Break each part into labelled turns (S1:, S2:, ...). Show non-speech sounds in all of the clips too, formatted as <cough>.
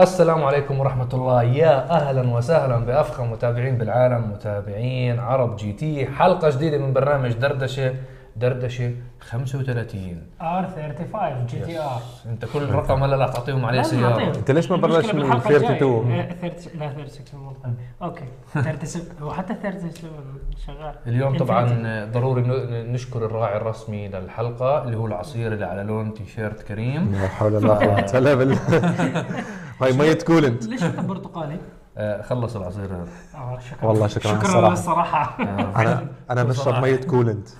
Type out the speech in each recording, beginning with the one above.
S1: السلام عليكم ورحمة الله. يا أهلا وسهلا بأفخم متابعين بالعالم متابعين ArabGT. حلقة جديدة من برنامج دردشة دردشة 35
S2: R 35 GTR
S1: أنت كل رقم هلا راح تعطيهم عليه سيارة.
S3: أنت ليش ما بلشت من 32
S2: لا 36 مو مهم. okay. <laughs> 37 وحتى 37 شغال.
S1: اليوم. طبعا ضروري ن- نشكر الراعي الرسمي للحلقة اللي هو العصير اللي على لون تيشيرت كريم.
S3: لا حول ولا قوة إلا بالله. <laughs> هاي مية coolant.
S2: ليش انت برتقالي؟
S1: آه، خلص العصير هذا.
S2: آه شكرا.
S3: والله شكراً
S2: شكرا
S3: الصراحة.
S2: الصراحة. <laughs>
S3: أنا أنا بشرب مية coolant. <laughs>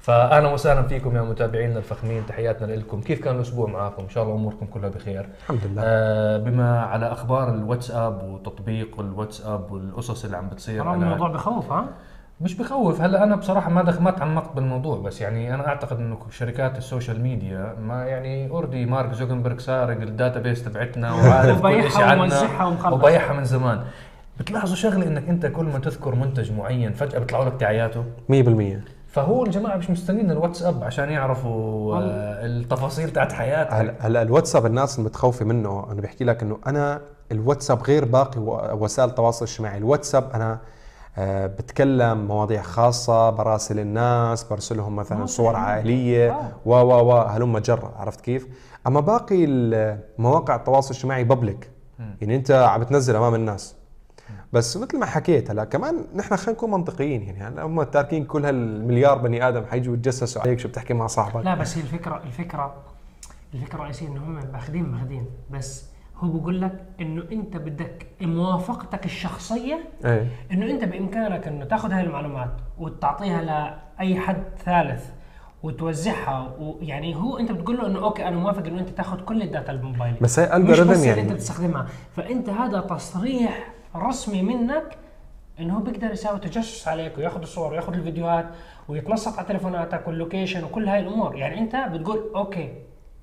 S1: فاهلا وسهلا فيكم يا متابعينا الفخمين. تحياتنا لكم. كيف كان الأسبوع معاكم؟ إن شاء الله أموركم كلها بخير.
S3: الحمد لله.
S1: آه بما على أخبار الواتساب وتطبيق الواتساب والقصص اللي عم بتصير
S2: ترى
S1: على
S2: الموضوع بخوف ها؟
S1: مش بخوف. هلا أنا بصراحة ما دخ ما تعمقت بالموضوع بس يعني أنا أعتقد إنه شركات ال social media ما يعني already مارك زوكنبرغ سارق ال database تبعتنا <laughs> وعارف كل شيء
S2: ومخلص.
S1: وبيعها من زمان. بتلاحظوا شغلة إنك أنت كل ما تذكر منتج معين فجأة بيطلعوا لك دعاياته؟
S3: 100%
S1: فهو الجماعة مش مستنين الواتساب عشان يعرفوا آه، التفاصيل تاعت حياتك
S3: هلا هلا الواتساب الناس المتخوفه منه أنا بحكي لك إنه أنا الواتساب غير باقي وسائل التواصل الاجتماعي. الواتساب أنا بتكلم مواضيع خاصة براسل الناس برسلهم مثلا صور عائلية. و و و هلم جرة عرفت كيف؟ أما باقي مواقع التواصل الاجتماعي بابليك يعني أنت عم بتنزل أمام الناس. بس مثل ما حكيت هلا كمان نحن خلينا نكون منطقيين. يعني هلا هم تاركين كل هالمليار بني آدم حيجوا يتجسسوا عليك شو بتحكي مع صاحبك.
S2: لا بس هي الفكرة الفكرة الفكرة الرئيسية انه هم مأخذين مأخذين. بس هو بقول لك إنه أنت بدك موافقتك الشخصية
S3: إيه.
S2: إنه أنت بإمكانك إنه تاخذ هاي المعلومات وتعطيها لأي حد ثالث وتوزعها ويعني هو أنت بتقول له إنه okay أنا موافق إنه أنت تاخذ كل ال data الموبايليه
S3: بس هي
S2: اللي
S3: يعني.
S2: أنت بتستخدمها فأنت هذا تصريح رسمي منك إنه هو بيقدر يساوي تجسس عليك وياخذ الصور وياخذ الفيديوهات ويتنصت على تليفوناتك وال location وكل هاي الأمور. يعني أنت بتقول okay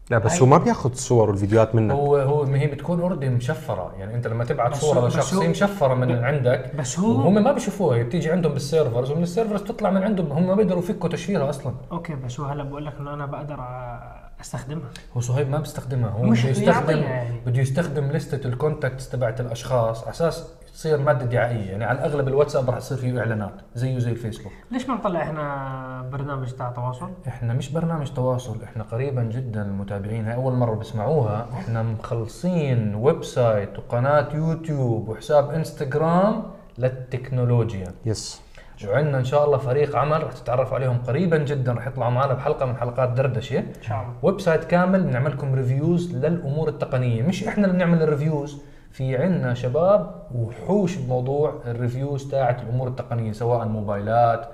S3: لا بس هو ما بياخذ الصور والفيديوهات منك.
S1: هو هو ما هي بتكون already مشفرة. يعني أنت لما تبعت
S2: صورة
S1: لشخص مشفرة من عندك.
S2: بس هو-
S1: وهم ما بيشوفوها هي بتيجي عندهم بال servers ومن ال servers بتطلع من عندهم. هم ما بيقدروا يفكوا تشفيرها أصلا.
S2: okay بس هو هلا بقول لك إنه أنا بقدر أستخدمها.
S1: هو صهيب ما بيستخدمها هو
S2: مش
S1: بده يستخدم
S2: يعني.
S1: بده يستخدم لستة ال contacts تبعت الأشخاص. على أساس تصير مادة دعائية. يعني على الأغلب الواتساب راح يصير فيه إعلانات زيه زي الفيسبوك.
S2: ليش ما نطلع إحنا برنامج تاع تواصل؟
S1: إحنا مش برنامج تواصل إحنا قريبا جدا المتابعين. هاي أول مرة بسمعوها. إحنا مخلصين website وقناة يوتيوب وحساب إنستغرام للتكنولوجيا.
S3: yes.
S1: وعندنا إن شاء الله فريق عمل رح تتعرفوا عليهم قريبا جدا رح يطلعوا معنا بحلقة من حلقات دردشة.
S2: إن شاء الله.
S1: website كامل بنعمل لكم reviews للأمور التقنية. مش إحنا اللي بنعمل ال reviews في عندنا شباب وحوش بموضوع ال reviews تاعت الأمور التقنية سواء موبايلات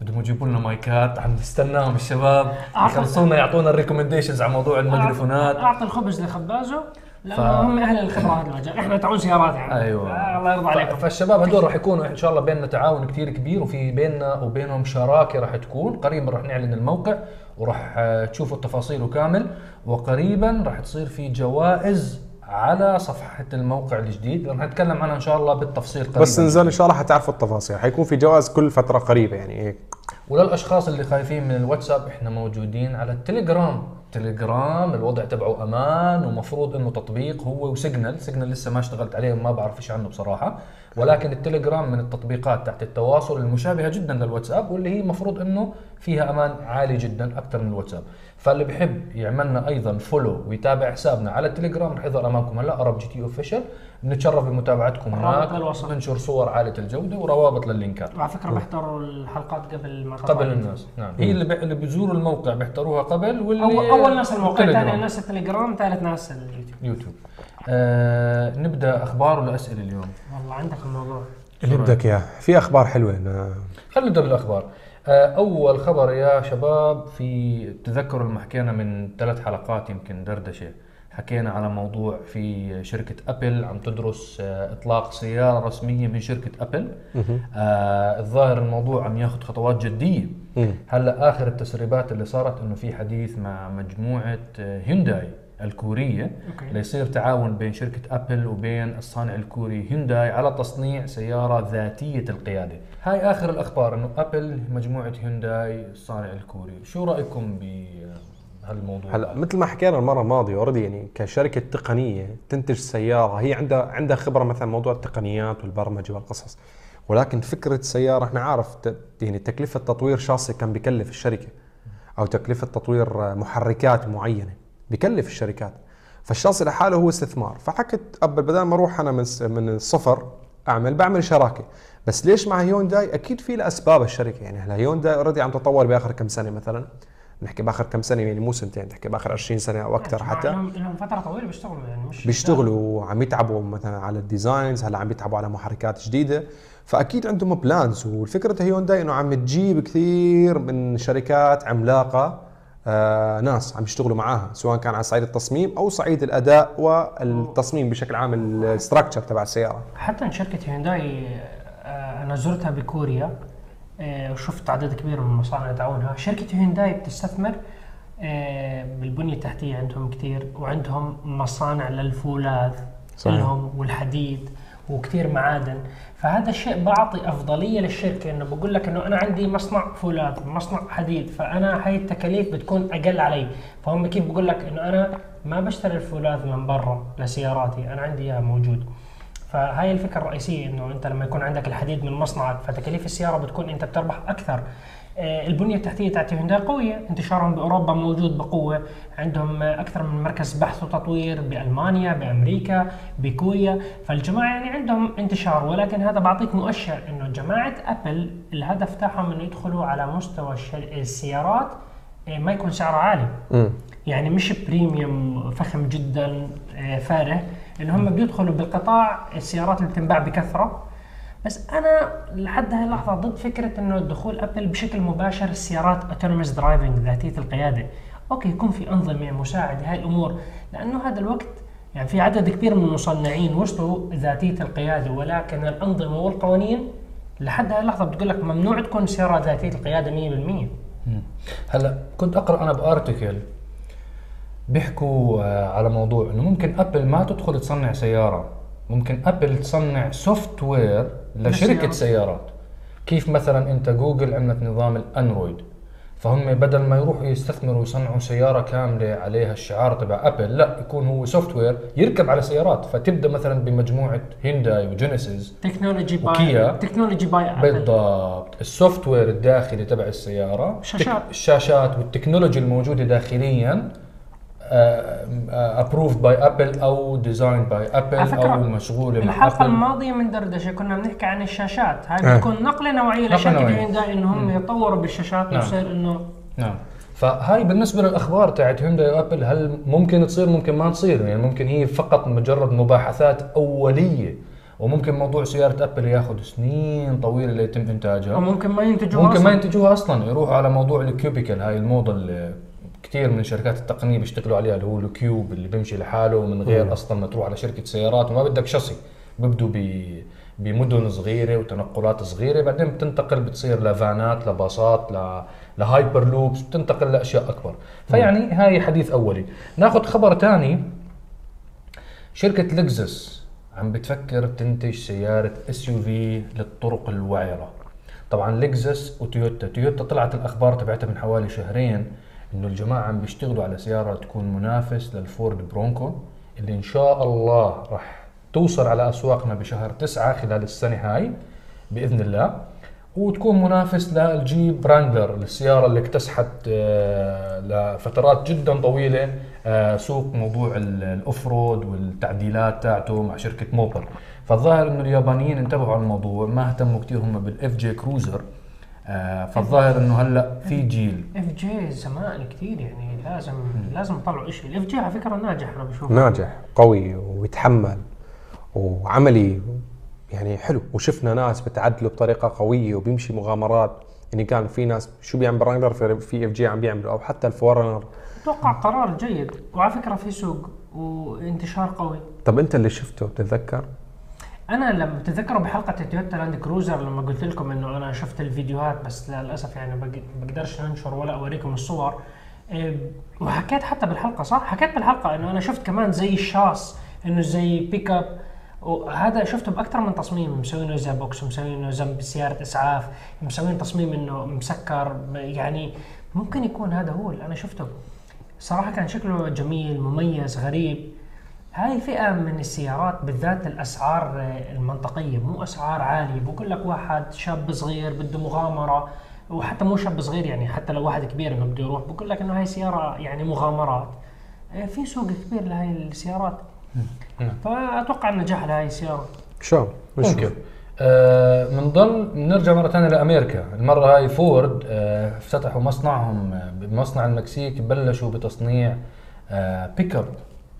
S1: بدهم يجيبوا لنا مايكات عم نستناهم الشباب يخلصونا يعطونا ال recommendations على موضوع الميكروفونات.
S2: اعطي الخبز لخبازه لأنه
S1: ف-
S2: هم أهل الخبرة هذا المجال إحنا تعون سيارات يعني.
S1: أيوه.
S2: آه الله يرضى
S1: ف-
S2: عليكم.
S1: فالشباب هدول راح يكونوا إن شاء الله بيننا تعاون كثير كبير وفي بيننا وبينهم شراكة راح تكون. قريبا راح نعلن الموقع وراح آه، تشوفوا تفاصيله كامل وقريبا راح تصير في جوائز على صفحة الموقع الجديد. راح نتكلم عنها إن شاء الله بالتفصيل قريبا.
S3: بس نزل إن شاء الله حتعرفوا التفاصيل. حيكون في جواز كل فترة قريبة يعني هيك
S1: وللأشخاص اللي خايفين من الواتساب إحنا موجودين على التليجرام. تليجرام الوضع تبعه أمان ومفروض إنه تطبيق هو وسيجنال. سيجنال لسه ما اشتغلت عليه وما بعرف إيش عنه بصراحة. ولكن التليجرام من التطبيقات تحت التواصل المشابهة جدا للواتساب واللي هي المفروض إنه فيها أمان عالي جدا أكثر من الواتساب فاللي بحب يعملنا أيضا follow ويتابع حسابنا على التليجرام رح يظهر أمامكم هلا أرب جي تي official بنتشرف بمتابعتكم هناك. ننشر صور عالية الجودة وروابط لللينكات
S2: وعلى فكرة بحضروا الحلقات قبل ما
S1: قبل. الناس نعم هي اللي. اللي بيزوروا الموقع بيحضروها قبل واللي
S2: أول ناس الموقع. ثاني ناس التليجرام ثالث ناس اليوتيوب
S1: يوتيوب آه نبدأ أخبار ولا اسئله اليوم.
S2: والله عندك الموضوع.
S3: اللي بدك إياه. في أخبار حلوة أنا
S1: خلينا نبدأ بالأخبار. آه أول خبر يا شباب في تذكروا لما حكينا من ثلاث حلقات يمكن دردشة. حكينا على موضوع في شركة أبل عم تدرس آه، إطلاق سيارة رسمية من شركة أبل. آه الظاهر الموضوع عم ياخذ خطوات جدية. هلأ آخر التسريبات اللي صارت إنه في حديث مع مجموعة آه، هيونداي. الكورية.
S2: أوكي.
S1: ليصير تعاون بين شركة أبل وبين الصانع الكوري هيونداي على تصنيع سيارة ذاتية القيادة. هاي آخر الأخبار إنه أبل مجموعة هيونداي الصانع الكوري. شو رأيكم هالموضوع
S3: هلا مثل ما حكينا المرة الماضية already يعني كشركة تقنية تنتج سيارة هي عندها عندها خبرة مثلا موضوع التقنيات والبرمجة والقصص. ولكن فكرة سيارة إحنا عارف ت- يعني تكلفة تطوير شاصي كم بكلف الشركة أو تكلفة تطوير محركات معينة. بكلف الشركات. فالشاصي لحاله هو استثمار. فحكت ابل بدل ما أروح أنا من من الصفر أعمل بعمل شراكة. بس ليش مع هيونداي؟ أكيد في له اسباب الشركة. يعني هلا هيونداي already عم تطور بآخر كم سنة مثلا. نحكي بآخر كم سنة يعني مو سنتين نحكي بآخر 20 سنة أو أكثر حتى.
S2: لهم فترة طويلة بيشتغلوا يعني مش
S3: بيشتغلوا وعم يتعبوا مثلا على ال designs هلا عم يتعبوا على محركات جديدة. فأكيد عندهم plans والفكرة هيونداي إنه عم تجيب كثير من شركات عملاقة ناس عم يشتغلوا معاها سواء كان على صعيد التصميم أو صعيد الأداء والتصميم بشكل عام ال structure تبع السيارة.
S2: حتى شركة هيونداي آه، أنا زرتها بكوريا آه، وشفت عدد كبير من المصانع تعاونها. شركة هيونداي بتستثمر آه، بالبنية التحتية عندهم كثير وعندهم مصانع للفولاذ
S3: صحيح.
S2: لهم والحديد. وكثير معادن. فهذا الشيء بعطي أفضلية للشركة إنه بقول لك إنه أنا عندي مصنع فولاذ مصنع حديد فأنا هاي التكاليف بتكون أقل علي. فهم كيف بقول لك إنه أنا ما بشتري الفولاذ من برا لسياراتي أنا عندي اياه موجود. فهاي الفكرة الرئيسية إنه أنت لما يكون عندك الحديد من مصنعك فتكاليف السيارة بتكون أنت بتربح أكثر. البنية التحتية تاعت هيونداي قوية. انتشارهم بأوروبا موجود بقوة. عندهم آه، أكثر من مركز بحث وتطوير بألمانيا بأمريكا بكوريا فالجماعة يعني عندهم انتشار ولكن هذا بعطيك مؤشر إنه جماعة أبل الهدف تاعهم إنه يدخلوا على مستوى السيارات آه، ما يكون سعرها عالي.
S3: امم
S2: يعني مش premium فخم جدا آه، فارغ. إن هم بيدخلوا بالقطاع السيارات اللي بتنباع بكثرة. بس أنا لحد هاي اللحظة ضد فكرة إنه دخول أبل بشكل مباشر السيارات autonomous driving ذاتية القيادة أوكي يكون في أنظمة مساعدة هاي الأمور لأنه هذا الوقت يعني في عدد كبير من المصنعين وصلوا ذاتية القيادة ولكن الأنظمة والقوانين لحد هاي اللحظة بتقول لك ممنوع تكون سيارة ذاتية القيادة 100%
S1: مم. هلا كنت أقرأ أنا ب article بيحكوا آه، على موضوع إنه ممكن أبل ما تدخل تصنع سيارة ممكن أبل تصنع software
S2: لشركة.
S1: سيارات كيف مثلا أنت جوجل عندك نظام الأندرويد فهم بدل ما يروحوا يستثمروا يصنعوا سيارة كاملة عليها الشعار تبع أبل لا يكون هو software يركب على سيارات فتبدأ مثلا بمجموعة هيونداي وجينيسيس
S2: technology by
S1: وكيا.
S2: technology by ابل
S1: بالضبط ال software الداخلي تبع السيارة
S2: شاشات.
S1: الشاشات وال technology الموجودة داخليا approved by ابل أو design by ابل أو مشغوله مع الحلقة
S2: الماضية من دردشة كنا بنحكي عن الشاشات هاي
S3: آه.
S2: بتكون نقلة نوعية
S1: نقلة
S2: لشركه
S1: نوعية.
S2: هيونداي إنه هم يطوروا بالشاشات
S1: نعم.
S2: ويصير إنه
S1: نعم فهاي بالنسبة للأخبار تاعت هيونداي وأبل هل ممكن تصير ممكن ما تصير يعني ممكن هي فقط مجرد مباحثات أولية وممكن موضوع سيارة أبل ياخذ سنين طويلة ليتم إنتاجها
S2: أو ممكن ما ينتجوا
S1: ممكن ما
S2: أصلاً.
S1: ينتجوها أصلا يروحوا على موضوع ال cubicle هاي الموضة اللي كثير من شركات التقنية بيشتغلوا عليها اللي هو ال cube اللي بيمشي لحاله من غير أصلا ما تروح على شركة سيارات وما بدك شاصي بيبدوا ب بمدن صغيرة وتنقلات صغيرة بعدين بتنتقل بتصير لفانات لباصات ل ل hyperloops بتنتقل لأشياء أكبر. فيعني هاي حديث أولي. ناخذ خبر ثاني شركة لكزس عم بتفكر تنتج سيارة SUV للطرق الوعرة. طبعا لكزس وتويوتا. تويوتا طلعت الأخبار تبعتها من حوالي شهرين. إنه الجماعة عم بيشتغلوا على سيارة تكون منافس للفورد برونكو اللي إن شاء الله راح توصل على أسواقنا بشهر تسعة خلال السنة هاي بإذن الله. وتكون منافس للجيب رانجلر السيارة اللي اكتسحت آه، لفترات جدا طويلة آه، سوق موضوع ال- ال off-road والتعديلات تاعته مع شركة موبل. فالظاهر إنه اليابانيين انتبهوا على الموضوع ما اهتموا كثير هم بال FJ Cruiser فالظاهر إنه هلأ في جيل.
S2: FJ زمان كثير يعني لازم لازم يطلعوا شيء ال FJ على فكرة ناجح أنا بشوف
S3: ناجح قوي ويتحمل وعملي يعني حلو. وشفنا ناس بتعدلوا بطريقة قوية وبيمشي مغامرات. يعني كان في ناس شو بيعمل ب Wrangler في, في FJ عم بيعملوا أو حتى ال
S2: 4Runner. أتوقع قرار جيد. وعلى فكرة في سوق وانتشار قوي.
S3: طب أنت اللي شفته بتتذكر؟
S2: أنا لما بتذكروا بحلقة تويوتا لاند كروزر لما قلت لكم إنه أنا شفت الفيديوهات بس للأسف يعني بق- بقدرش أنشر ولا أوريكم الصور. إيه، وحكيت حتى بالحلقة صح؟ حكيت بالحلقة إنه أنا شفت كمان زي الشاص إنه زي بيك اب وهذا شفته بأكثر من تصميم مسوينه زي box مسوينه جنب سياره إسعاف مسوين تصميم إنه مسكر يعني ممكن يكون هذا هو اللي أنا شفته. صراحة كان شكله جميل مميز غريب. هاي فئة من السيارات بالذات الأسعار آه، المنطقية مو أسعار عالية بقول لك واحد شاب صغير بده مغامرة وحتى مو شاب صغير يعني حتى لو واحد كبير إنه بده يروح بقول لك إنه هاي سيارة يعني مغامرات. آه، في سوق كبير لهي السيارات. فأتوقع النجاح لهي السيارة.
S3: شو؟
S1: ممكن. آه من ضمن نرجع مرة ثانية لأمريكا. المرة هاي فورد آه افتتحوا مصنعهم آه، بمصنع المكسيك بلشوا بتصنيع آه pickup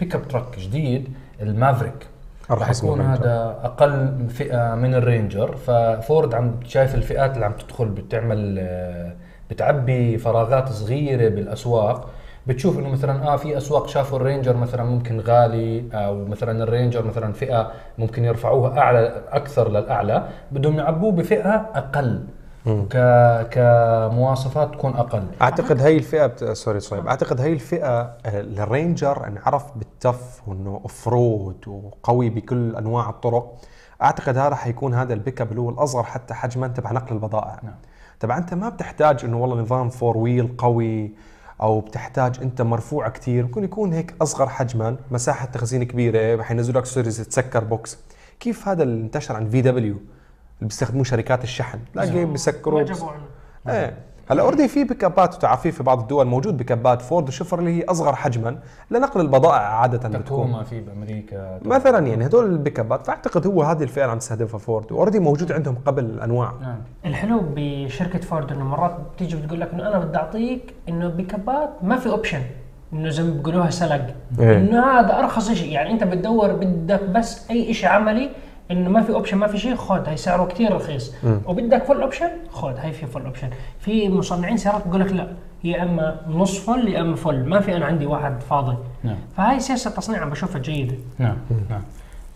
S1: pickup truck جديد ال Maverick.
S3: راح من
S1: يكون. هذا أقل فئة من ال Ranger. ففورد عم شايف الفئات اللي عم تدخل بتعمل آه، بتعبي فراغات صغيرة بالأسواق. بتشوف إنه مثلا آه في أسواق شافوا ال Ranger مثلا ممكن غالي أو مثلا ال Ranger مثلا فئة ممكن يرفعوها أعلى أكثر للأعلى. بدهم يعبوه بفئة أقل. ك كمواصفات تكون أقل.
S3: أعتقد هاي الفئة بت... sorry صهيب أعتقد هاي الفئة آه، ال Ranger انعرف بال tough وإنه off-road وقوي بكل أنواع الطرق. أعتقد هذا حيكون هذا البيك أب اللي هو الاصغر حتى حجما تبع نقل البضائع.
S1: نعم.
S3: طبعا أنت ما بتحتاج إنه والله نظام four wheel قوي أو بتحتاج أنت مرفوع كثير ممكن يكون هيك أصغر حجما مساحة تخزين كبيرة حينزلوا لك series تسكر box. كيف هذا اللي انتشر عند VW اللي بيستخدموه شركات الشحن. تلاقي
S2: ما
S3: بيسكروا إيه. هلا already في بيكابات وتعرفيه في بعض الدول. موجود بيكابات فورد وشفر اللي هي أصغر حجما لنقل البضائع عادة بتكون.
S1: في بأمريكا.
S3: مثلا يعني هدول البيكابات فأعتقد هو هذه الفئة اللي عم تستهدفها فورد. و already موجود عندهم قبل الانواع
S1: نعم.
S2: الحلو بشركة فورد إنه مرات بتيجي بتقول لك إنه أنا بدي أعطيك إنه بكبات ما في option إنه زي ما بيقولوها سلق.
S3: إيه.
S2: إنه هذا أرخص شيء يعني أنت بتدور بدك بس أي شيء عملي انه ما في option ما في شيء خذ هي سعره كثير رخيص. وبدك full option خذ هي في full option في مصنعين سيارات بقول لك لا. يا إما نص full يا إما full ما في أنا عندي واحد فاضي.
S1: نعم.
S2: فهاي سياسة تصنيع عم بشوفها جيدة.
S1: نعم. نعم.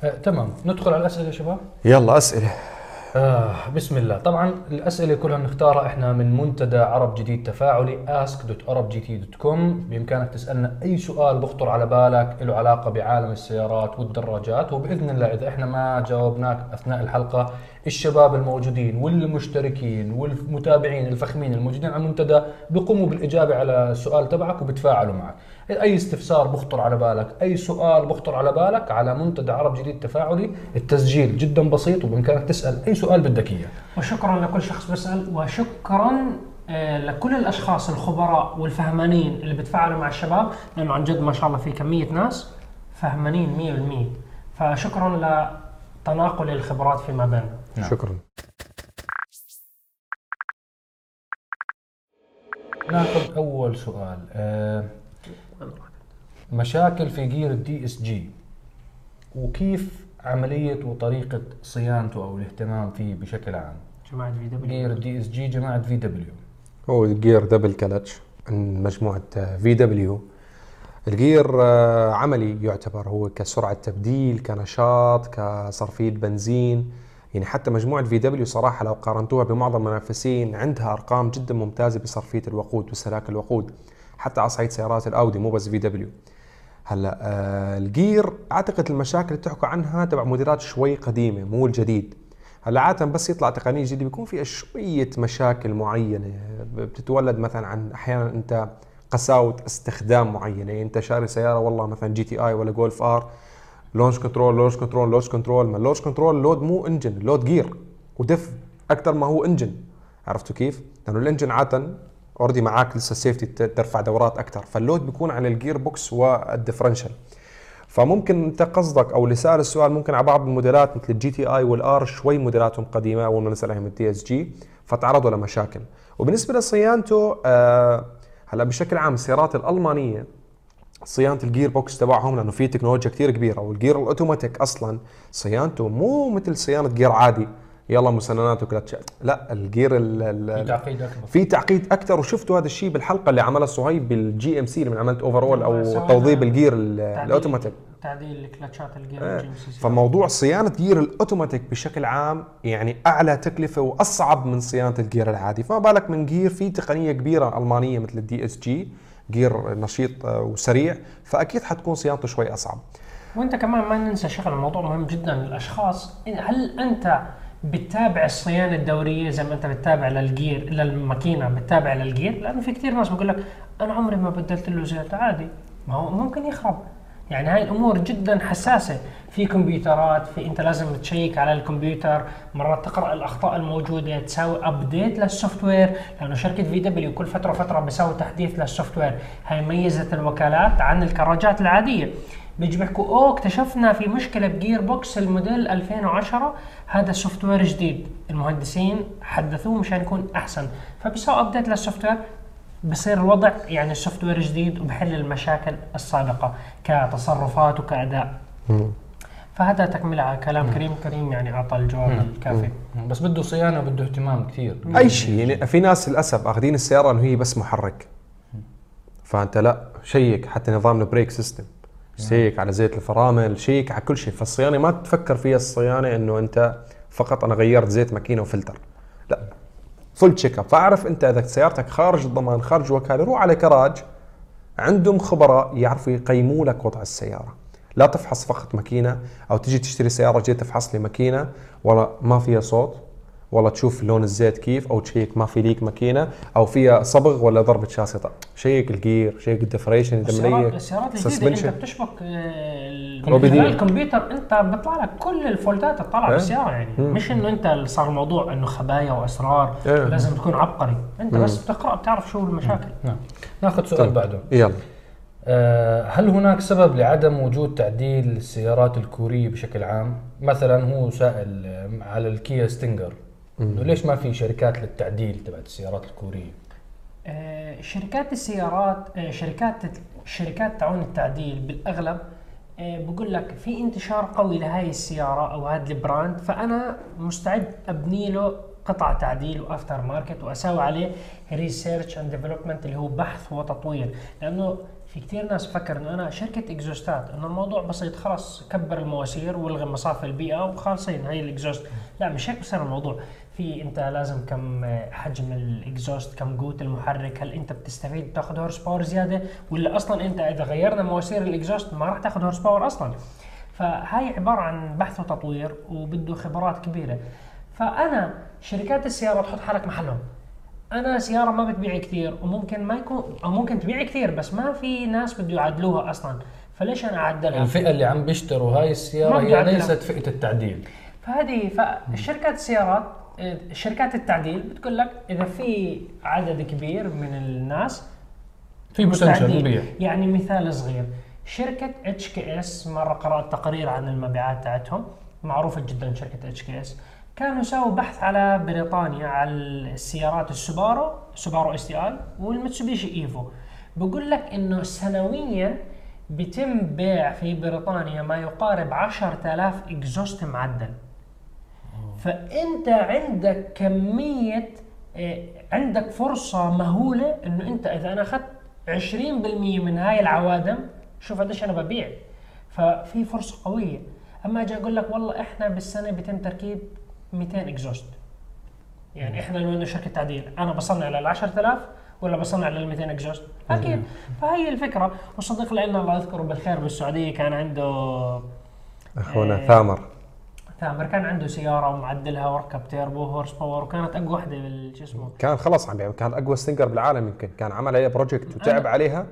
S1: آه تمام. ندخل على الأسئلة يا شباب.
S3: يلا أسئلة.
S1: آه بسم الله. طبعا الأسئلة كلها بنختارها إحنا من منتدى عرب جي تي تفاعلي ask.arabgt.com بإمكانك تسألنا أي سؤال بخطر على بالك له علاقة بعالم السيارات والدراجات. وبإذن الله إذا إحنا ما جاوبناك أثناء الحلقة الشباب الموجودين والمشتركين والمتابعين الفخمين الموجودين على المنتدى بيقوموا بالإجابة على السؤال تبعك وبتفاعلوا معك. أي استفسار بخطر على بالك أي سؤال بخطر على بالك على منتدى عرب جديد تفاعلي التسجيل جدا بسيط وبإمكانك تسأل أي سؤال بدك إياه.
S2: وشكرا لكل شخص بيسأل وشكرا آه، لكل الأشخاص الخبراء والفهمانين اللي بتفاعلوا مع الشباب لأنه عن جد ما شاء الله في كمية ناس فهمانين 100% فشكرا لتناقل الخبرات فيما بيننا
S1: نعم.
S3: شكرا.
S1: ناخذ أول سؤال. آه، مشاكل في gear ال DSG وكيف عملية وطريقة صيانته أو الاهتمام فيه بشكل عام؟ جماعة VW gear ال DSG جماعة VW
S3: هو ال gear double clutch من مجموعة في دبليو الجير آه، عملي يعتبر هو كسرعة تبديل كنشاط كصرفية بنزين. يعني حتى مجموعة VW صراحة لو قارنتوها بمعظم المنافسين عندها أرقام جدا ممتازة بصرفية الوقود واستهلاك الوقود. حتى على صعيد سيارات الأودي مو بس في دبليو هلأ آه الجير أعتقد المشاكل اللي بتحكوا عنها تبع موديلات شوي قديمة مو الجديد. هلأ عادة بس يطلع تقنية جديدة بيكون فيها شوية مشاكل معينة. بتتولد مثلا عن أحيانا أنت قساوة استخدام معينة. يعني أنت شاري سيارة والله مثلا GTI ولا Golf R launch control launch control launch control. ما ال launch control load مو engine load gear و diff أكثر ما هو engine. عرفتوا كيف؟ لأنه ال engine عاده already معاك لسه safety ترفع دورات أكثر فال load بيكون على ال gearbox وال differential. فممكن أنت قصدك أو اللي سأل السؤال ممكن على بعض الموديلات مثل ال GTI وال R شوي موديلاتهم قديمة أول ما نزل عليهم ال DSG فتعرضوا لمشاكل. وبالنسبة لصيانته آه هلأ بشكل عام السيارات الألمانية صيانة ال gearbox تبعهم لأنه في تكنولوجيا كثير كبيرة وال gear الأوتوماتيك أصلا صيانته مو مثل صيانة gear عادي يلا مسننات وكلاتشات لا ال gear ال- ال-
S1: في تعقيد أكبر.
S3: في تعقيد أكثر وشفتوا هذا الشيء بالحلقة اللي عملها صهيب بال GMC اللي عملت
S2: overhaul
S3: أو توضيب ال
S2: gear
S3: الأوتوماتيك.
S2: تعديل الكلاتشات ال gear سي.
S3: فموضوع صيانة gear الأوتوماتيك بشكل عام يعني أعلى تكلفة وأصعب من صيانة ال gear العادي. فما بالك من gear في تقنية كبيرة ألمانية مثل ال DSG gear نشيط آه، وسريع فأكيد حتكون صيانته شوي أصعب.
S2: وأنت كمان ما ننسى شغله الموضوع مهم جدا للأشخاص. هل أنت بتتابع الصيانة الدورية زي ما أنت بتتابع لل gear للماكينة بتتابع لل gear؟ لأنه في كثير ناس بقول لك أنا عمري ما بدلت له زيت عادي. ما هو ممكن يخرب. يعني هاي الأمور جدا حساسة في كمبيوترات في أنت لازم تشيك على الكمبيوتر مرات تقرأ الأخطاء الموجودة تسوي update لل software لأنه شركة VW كل فترة وفترة بيسوي تحديث لل software هاي ميزت الوكالات عن الكراجات العادية. بيجي بيحكوا أوه اكتشفنا في مشكلة ب gearbox الموديل 2010 هذا software جديد. المهندسين حدثوه مشان يكون أحسن. فبيسوي update لل software بصير الوضع يعني ال software جديد وبحل المشاكل السابقة كتصرفات وكأداء. فهذا تكملة على كلام كريم. كريم يعني أعطى الجواب الكافي.
S1: بس بده صيانة وبده اهتمام كثير.
S3: أي شيء يعني في ناس للأسف أخذين السيارة إنه هي بس محرك. فأنت لا شيك حتى نظام ال brake system شيك على زيت الفرامل شيك على كل شيء. فالصيانة ما تفكر فيها الصيانة إنه أنت فقط أنا غيرت زيت ماكينة وفلتر. لا. full check up فأعرف أنت إذا سيارتك خارج الضمان خارج وكالة روح على كراج عندهم خبراء يعرفوا يقيموا لك وضع السيارة. لا تفحص فقط ماكينة أو تجي تشتري سيارة جيت تفحص لي ماكينة ولا ما فيها صوت. والله تشوف لون الزيت كيف أو تشيك ما في ليك ماكينة أو فيها صبغ ولا ضربة شاسي طق شيك الجير شيك الدفريشن اذا
S2: السيارات
S3: مليك
S2: السيارات الجديدة
S3: أنت.
S2: بتشبك آه، الكمبيوتر أنت بيطلع لك كل الفولتات تطلع
S3: إيه.
S2: بالسيارة يعني. مش إنه أنت صار الموضوع إنه خبايا وأسرار
S3: إيه.
S2: لازم تكون عبقري. أنت بس بتقرأ بتعرف شو المشاكل.
S1: نعم. ناخذ سؤال
S3: طيب.
S1: بعده.
S3: يلا.
S1: آه، هل هناك سبب لعدم وجود تعديل السيارات الكورية بشكل عام؟ مثلا هو سائل آه، على الكيا ستينجر. إنه ليش ما في شركات للتعديل تبعت السيارات الكورية؟
S2: آه، شركات السيارات آه، شركات شركات تعاون التعديل بالأغلب آه، بقول لك في انتشار قوي لهاي السيارة أو هذا البراند فأنا مستعد أبني له قطع تعديل و aftermarket واسوي عليه research and development اللي هو بحث وتطوير لأنه في كثير ناس فكر إنه أنا شركة exhaust ات إنه الموضوع بسيط خلاص كبر المواسير والغي مصافي البيئة وخالصين هاي ال exhaust. لا مش هيك بصير الموضوع. في أنت لازم كم حجم ال exhaust كم قوه المحرك هل أنت بتستفيد بتاخذ horsepower زيادة؟ ولا أصلا أنت إذا غيرنا مواسير ال exhaust ما راح تاخذ horsepower أصلا. فهاي عبارة عن بحث وتطوير وبده خبرات كبيرة. فأنا شركات السيارات تحط حالك محلهم. أنا سيارة ما بتبيع كثير وممكن ما يكون أو ممكن تبيع كثير بس ما في ناس بده يعدلوها أصلا. فليش أنا أعدلها؟
S1: الفئة اللي عم بيشتروا هاي السيارة
S2: ما
S1: هي. ليست فئة التعديل.
S2: فهذه فالشركات السيارات شركات التعديل بتقول لك إذا في عدد كبير من الناس
S1: في potential
S2: يعني مثال صغير شركة HKS مرة قرأت تقرير عن المبيعات تاعتهم معروفة جدا شركة HKS كانوا سووا بحث على بريطانيا على السيارات السوبارو سوبارو STI والمتسوبيشي إيفو. بقول لك إنه سنويا بيتم بيع في بريطانيا ما يقارب 10000 exhaust معدل. فأنت عندك كمية آه، عندك فرصة مهولة إنه أنت إذا أنا أخذت 20% من هاي العوادم شوف قديش أنا ببيع. ففي فرصة قوية. أما أجي أقول لك والله إحنا بالسنة بيتم تركيب 200 exhaust. يعني إحنا لو إنه شركة تعديل أنا بصنع لل 10000 ولا بصنع لل 200 exhaust؟ أكيد. فهي الفكرة. والصديق لنا الله يذكره بالخير بالسعودية كان عنده
S3: أخونا
S2: إيه.
S3: ثامر.
S2: ثامر كان عنده سيارة ومعدلها وركب turbo horsepower وكانت أقوى وحدة بال- اسمه؟
S3: كان خلص عم بيعمل كان أقوى ستينجر بالعالم يمكن. كان عمل عليها project وتعب عليها.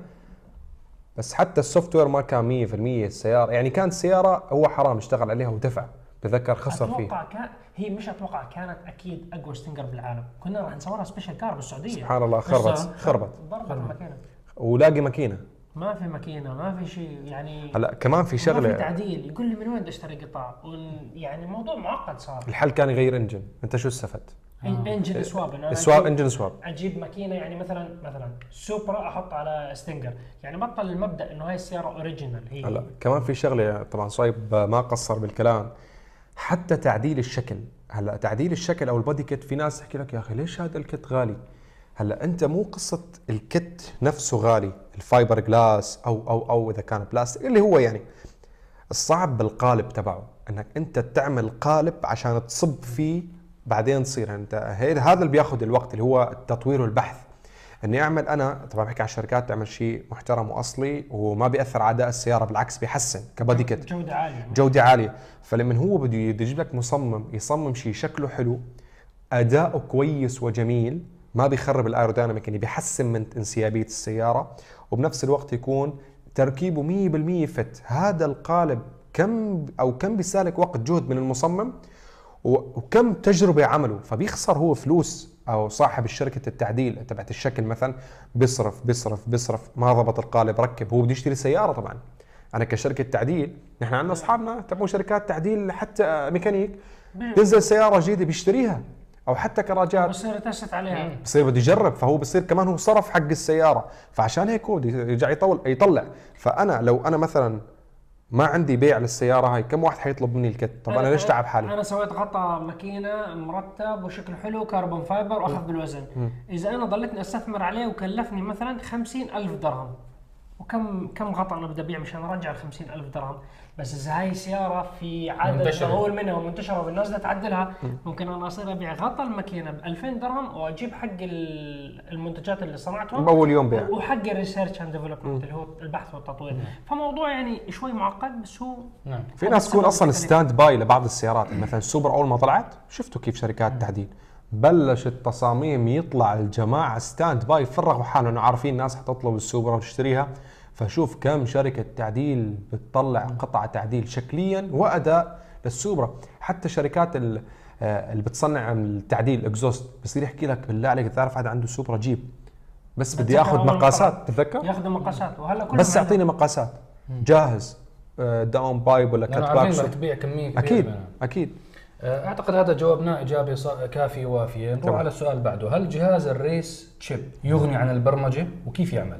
S3: بس حتى ال software ما كان 100% السياره يعني كانت السياره هو حرام اشتغل عليها ودفع. بتذكر خسر فيه.
S2: أتوقع كان هي مش أتوقع كانت أكيد اقوى ستينجر بالعالم. كنا راح نصورها special car بالسعودية.
S3: سبحان الله، خربت- خربت.
S2: ضربت الماكينه
S3: ولاقي ماكينة.
S2: ما في ماكينة ما في شيء يعني
S3: هلا كمان في
S2: ما في
S3: شغلة.
S2: تعديل. يقول لي من وين بدي اشتري قطع؟ ون- يعني موضوع معقد صار.
S3: الحل كان يغير engine أنت شو استفدت؟
S2: en- engine swap
S3: swap
S2: أجيب-
S3: engine swap
S2: أجيب ماكينة يعني مثلا مثلا سوبرا أحط على ستينجر يعني بطل المبدأ إنه هاي السيارة original هي.
S3: هلا كمان في شغلة طبعا صايب ما قصر بالكلام. حتى تعديل الشكل. هلأ تعديل الشكل أو ال body kit في ناس تحكي لك يا أخي ليش هذا ال kit غالي؟ هلأ أنت مو قصة ال kit نفسه غالي الفايبر جلاس أو أو أو إذا كان بلاستيك اللي هو يعني الصعب بالقالب تبعه إنك أنت تعمل قالب عشان تصب فيه بعدين تصير. يعني أنت هذا اللي بياخذ الوقت اللي هو التطوير والبحث. إني أعمل أنا طبعا بحكي عن الشركات تعمل شيء محترم وأصلي وما بيأثر على أداء السيارة بالعكس بيحسن كبادي كيت.
S2: جودة عالية.
S3: جودة عالية. فلما هو بده يجيب لك مصمم يصمم شيء شكله حلو أداؤه كويس وجميل ما بيخرب الأيروديناميك يعني بيحسن من انسيابية السيارة وبنفس الوقت يكون تركيبه 100% فت. هذا القالب كم أو كم بيسالك وقت جهد من المصمم وكم تجربة عمله. فبيخسر هو فلوس. أو صاحب الشركة التعديل تبعت الشكل مثلا بيصرف بيصرف بيصرف ما ضبط القالب ركب هو بده يشتري سيارة طبعا. أنا كشركة تعديل نحن عندنا أصحابنا تبعوا شركات تعديل حتى ميكانيك. تنزل سيارة جديدة بيشتريها أو حتى كراجات.
S2: بصير test عليها.
S3: بصير بده يجرب فهو بصير كمان هو صرف حق السيارة. فعشان هيك هو بده يرجع يطول يطلع. فأنا لو أنا مثلا ما عندي بيع للسيارة هاي كم واحد حيطلب مني ال kit؟ طب أنا ليش تعب حالي؟
S2: أنا سويت غطاء ماكينة مرتب وشكله حلو carbon fiber واخف بالوزن. إذا أنا ضليتني أستثمر عليه وكلفني مثلا خمسين ألف درهم. وكم كم غطاء أنا بدي ابيع مشان ارجع ال ألف درهم؟ بس اذا هاي السياره في عدد. مهول منها ومنتشرة والناس بدها تعدلها. ممكن أنا أصير أبيع غطاء الماكينة ب 2000 درهم وأجيب حق ال- المنتجات اللي صنعتهم
S3: بأول يوم بيع.
S2: وحق ال research and development اللي هو البحث والتطوير. فموضوع يعني شوي معقد بس هو
S1: نعم.
S3: في ناس تكون أصلا standby لبعض السيارات. يعني مثلا السوبرا أول ما طلعت شفتوا كيف شركات التعديل بلش التصاميم يطلع الجماعة standby فرغوا حالهم انه عارفين ناس حتطلب السوبرا وتشتريها. فشوف كم شركة تعديل بتطلع قطع تعديل شكليا وأداء للسوبرا. حتى شركات آه، اللي بتصنع التعديل exhaust بصير يحكي لك بالله عليك تعرف هذا عنده سوبرا جيب؟ بس بدي
S2: بتذكر
S3: آخذ
S2: أول ما
S3: مقاسات. تتذكر؟
S2: ياخذوا مقاسات وهلا كلهم
S3: بس. يعطيني مقاسات. جاهز آه، down pipe ولا cat
S1: back تبيع كمية كبيرة
S3: أكيد
S1: منها.
S3: أكيد.
S1: آه، أعتقد هذا جاوبناه اجابه صا- كافيه وافيه نروح. على السؤال بعده. هل جهاز ال race chip يغني عن البرمجة؟ وكيف يعمل؟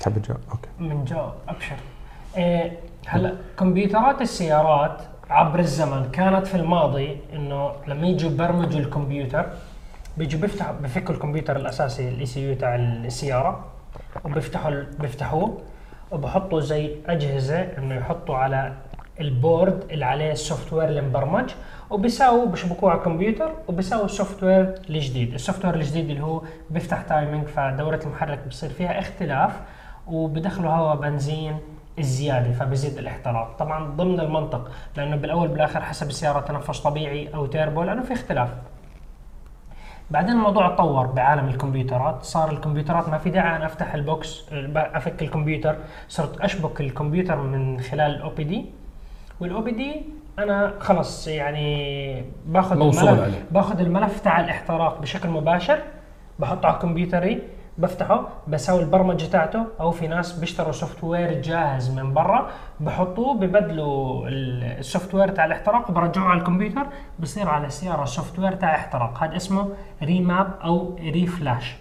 S3: تحب تجاوب okay.
S2: من جاوب أبشر. إيه هلا كمبيوترات السيارات عبر الزمن كانت في الماضي إنه لما يجوا يبرمجوا الكمبيوتر بيجوا بيفتحوا بفكوا الكمبيوتر الأساسي ال ECU تاع السيارة وبيفتحوا بيفتحوه وبحطوا زي أجهزة إنه يحطوا على ال board اللي عليه ال software المبرمج وبيساووا بيشبكوه على الكمبيوتر وبيساووا ال software الجديد، ال software الجديد اللي هو بيفتح timing فدورة المحرك بصير فيها اختلاف وبدخلوا هواء بنزين الزيادة فبزيد الاحتراق، طبعا ضمن المنطق لأنه بالأول بالآخر حسب السياره تنفس طبيعي أو تيربو لأنه في اختلاف. بعدين الموضوع تطور بعالم الكمبيوترات. صار الكمبيوترات ما في داعي أنا أفتح ال box أفك الكمبيوتر. صرت أشبك الكمبيوتر من خلال ال OBD. وال OBD أنا خلص يعني باخذ الملف. باخذ الملف تاع الاحتراق بشكل مباشر. بحطه على كمبيوتري. بفتحه بسوي البرمجة تاعته أو في ناس بيشتروا software جاهز من برا بحطوه ببدلوا ال- ال software تاع الاحتراق وبرجعوه على الكمبيوتر بصير على السياره software تاع احتراق. هذا اسمه remap أو reflash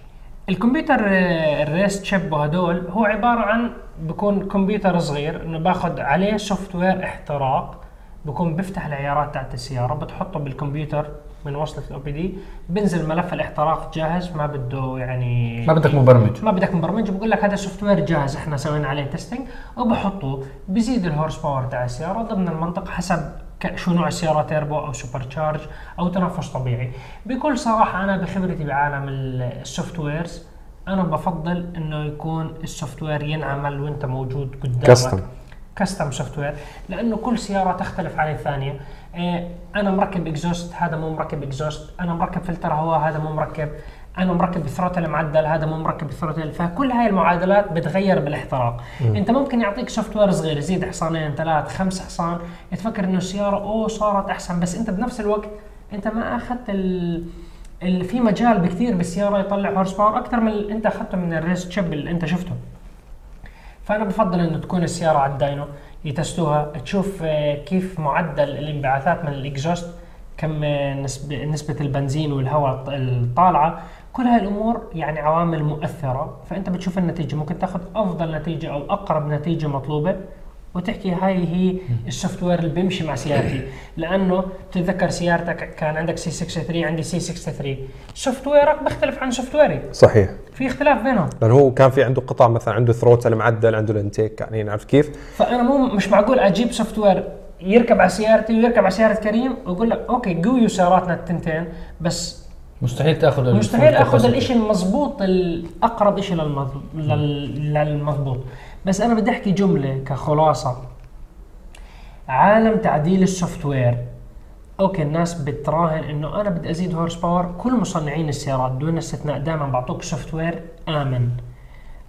S2: الكمبيوتر آه، ال race chip وهدول هو عبارة عن بكون كمبيوتر صغير إنه باخذ عليه software احتراق بكون بيفتح العيارات تاعت السيارة بتحطه بالكمبيوتر من وصلة ال OBD بنزل ملف الاحتراق جاهز ما بده يعني
S1: ما بدك مبرمج.
S2: ما بدك مبرمج بقول لك هذا software جاهز إحنا سوينا عليه testing وبحطه بزيد ال horse power تاع السيارة ضمن المنطق حسب شو نوع السيارة تيربو أو supercharge أو تنفس طبيعي. بكل صراحة أنا بخبرتي بعالم ال- ال softwares أنا بفضل إنه يكون ال software ينعمل وأنت موجود قدامك.
S3: Custom.
S2: Custom software لأنه كل سيارة تختلف عن الثانية. إيه أنا مركب exhaust هذا مو مركب exhaust. أنا مركب فلتر هواء هذا مو مركب. أنا مركب ب throttle معدل هذا مو مركب ب throttle فكل هاي المعادلات بتغير بالإحتراق. أنت ممكن يعطيك software صغير يزيد حصانين ثلاث خمس حصان. تفكر إنه السيارة أوه صارت أحسن. بس أنت بنفس الوقت أنت ما أخذت ال ال- في مجال بكثير بالسيارة يطلع horse power أكثر من اللي أنت أخذته من ال race chip اللي أنت شفته. فأنا بفضل إنه تكون السيارة على ال dyno يتستوها. تشوف آه، كيف معدل الانبعاثات من ال exhaust كم آه، نسبة, البنزين والهواء الط- الطالعة. كل هاي الأمور يعني عوامل مؤثرة. فأنت بتشوف النتيجة. ممكن تاخذ أفضل نتيجة أو أقرب نتيجة مطلوبة. وتحكي هاي هي ال software اللي بيمشي مع سيارتي. <coughs> لأنه تتذكر سيارتك كان عندك C 63 عندي C 63 software ك بيختلف عن software ي
S3: صحيح.
S2: في اختلاف بينهم.
S3: لأنه هو كان في عنده قطع مثلا عنده throttle معدل عنده ال intake يعني عرفت كيف؟
S2: فأنا مو مش معقول أجيب software يركب على سيارتي ويركب على سيارة كريم ويقول لك okay قوي سياراتنا التنتين بس
S1: مستحيل تأخذ
S2: مستحيل
S1: أخذ.
S2: الإشي المضبوط الأقرب إشي للمض... لل... للمضبوط. بس أنا بدي أحكي جملة كخلاصة. عالم تعديل ال software okay الناس بتراهن إنه أنا بدي أزيد horse power. كل مصنعين السيارات دون استثناء دائما بعطوك software آمن.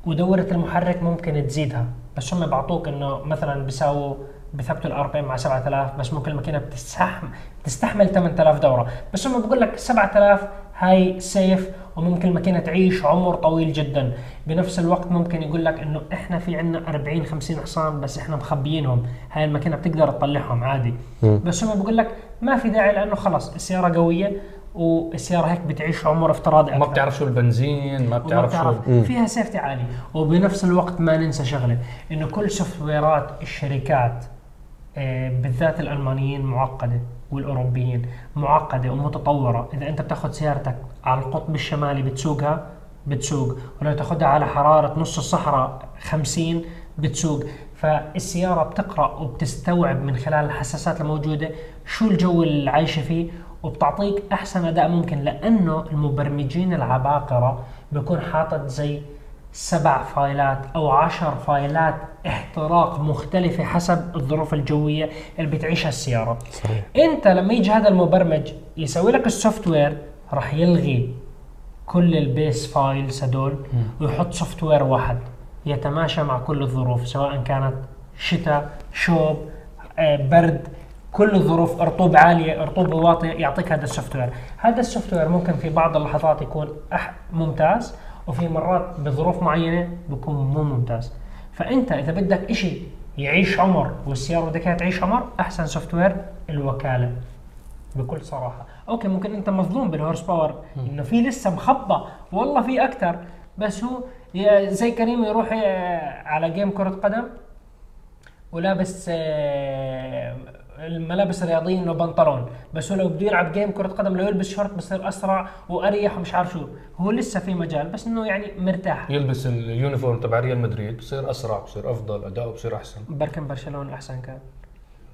S2: ودورة المحرك ممكن تزيدها. بس هم بعطوك إنه مثلا بيساووا بثبتوا ال RPM ع 7000 بس ممكن الماكينة بتستحمل تستحمل 8000 دورة. بس هم بقول لك 7000 هاي safe وممكن الماكينه تعيش عمر طويل جدا. بنفس الوقت ممكن يقول لك إنه إحنا في عندنا 40 50 حصان بس إحنا مخبيينهم. هاي الماكينة بتقدر تطلعهم عادي. بس هم بقول لك ما في داعي لأنه خلص السيارة قوية والسيارة هيك بتعيش عمر افتراضي
S1: ما
S2: أكثر.
S1: بتعرف شو البنزين ما بتعرف شو
S2: فيها safety عالي. وبنفس الوقت ما ننسى شغلة إنه كل software ات الشركات آه، بالذات الألمانيين معقدة. والأوروبيين معقدة ومتطورة. إذا أنت بتاخذ سيارتك على القطب الشمالي بتسوقها بتسوق. ولو تاخذها على حرارة نص الصحراء 50 بتسوق. فالسيارة بتقرأ وبتستوعب من خلال الحساسات الموجودة شو الجو اللي عايشة فيه وبتعطيك أحسن أداء ممكن لأنه المبرمجين العباقرة بيكون حاطط زي سبع file ات أو عشر file ات احتراق مختلفة حسب الظروف الجوية اللي بتعيشها السيارة.
S3: صحيح.
S2: انت لما يجي هذا المبرمج يسوي لك ال software راح يلغي كل ال base files هدول ويحط software واحد يتماشى مع كل الظروف سواء كانت شتاء شوب آه، برد كل الظروف رطوبة عالية رطوبة واطية يعطيك هذا ال software. هذا ال software ممكن في بعض اللحظات يكون ممتاز وفي مرات بظروف معينة بيكون مو ممتاز. فأنت إذا بدك إشي يعيش عمر والسيارة بدك إياها تعيش عمر أحسن software الوكالة. بكل صراحة. okay ممكن أنت مظلوم بال horse power إنه في لسه مخبى والله في أكثر بس هو زي كريم يروح على game كرة قدم ولابس آه، الملابس الرياضية إنه بنطلون. بس هو لو بده يلعب game كرة قدم لو يلبس شورت بصير أسرع وأريح ومش عارف شو. هو لسه في مجال بس إنه يعني مرتاح.
S1: يلبس ال uniform تبع ريال مدريد بصير أسرع بصير أفضل أداؤه بصير أحسن.
S2: بركن برشلونة أحسن كان.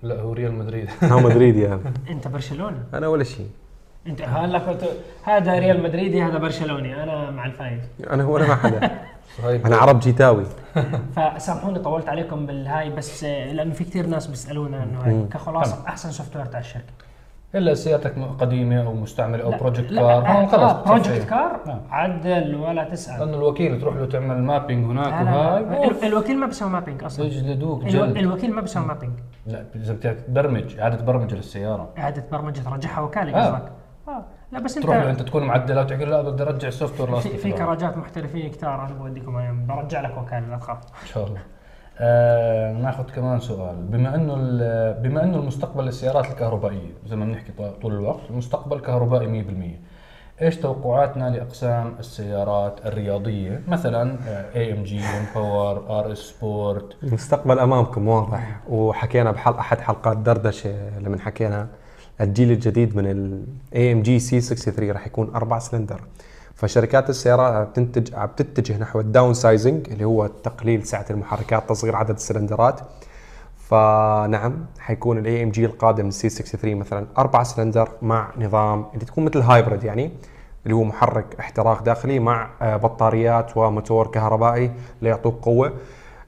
S1: لا هو ريال مدريد. <laughs>
S3: أنا مدريدي يعني. <laughs>
S2: أنت برشلونة؟
S3: أنا ولا شيء.
S2: أنت هلا هذا ريال مدريدي هذا برشلوني. أنا مع الفايز.
S3: أنا ولا مع حدا. <laughs> أنا عرب جيتاوي. <laughs>
S2: فسامحوني طولت عليكم بالهاي بس آه، لأنه في كثير ناس بيسألونا إنه هاي كخلاصة أحسن software تاع الشركة.
S1: إلا سيارتك قديمة أو
S2: مستعملة
S1: أو
S2: project
S1: car هون
S2: آه،
S1: خلص
S2: آه، project.
S1: car.
S2: عدل ولا تسأل.
S1: لأنه الوكيل تروح له تعمل mapping هناك. وهاي
S2: ال- الوكيل ما بيسوي mapping أصلا.
S1: يجلدوك
S2: الو-
S1: جلد.
S2: الوكيل ما بيسوي مابينج
S1: لا إذا بدك تبرمج إعادة برمجة للسيارة.
S2: إعادة برمجة ترجعها وكالة
S1: آه.
S2: قصدك. آه. لا بس
S1: تروح له
S2: انت
S1: أنت تكون معدلة وتحكي له لا بدي أرجع السوفت وير
S2: في, في كراجات محترفين كتار أنا بوديكم أياهم. برجع لك وكالة لا تخاف.
S1: إن شاء الله. آه ناخذ كمان سؤال. بما إنه ال- بما إنه المستقبل للسيارات الكهربائية زي ما بنحكي طول الوقت المستقبل كهربائي 100% إيش توقعاتنا لأقسام السيارات الرياضية؟ مثلا AMG Power RS Sport
S3: المستقبل أمامكم واضح وحكينا بحلقه أحد حلقات دردشة لما حكينا. الجيل الجديد من ال AMG C63 راح يكون أربع سلندر. فشركات السيارات بتنتج بتتجه نحو ال downsizing اللي هو تقليل سعة المحركات تصغير عدد السلندرات. فنعم حيكون ال AMG القادم ال C63 مثلا أربع سلندر مع نظام اللي تكون مثل hybrid يعني اللي هو محرك احتراق داخلي مع آه، بطاريات وموتور كهربائي ليعطوك قوة.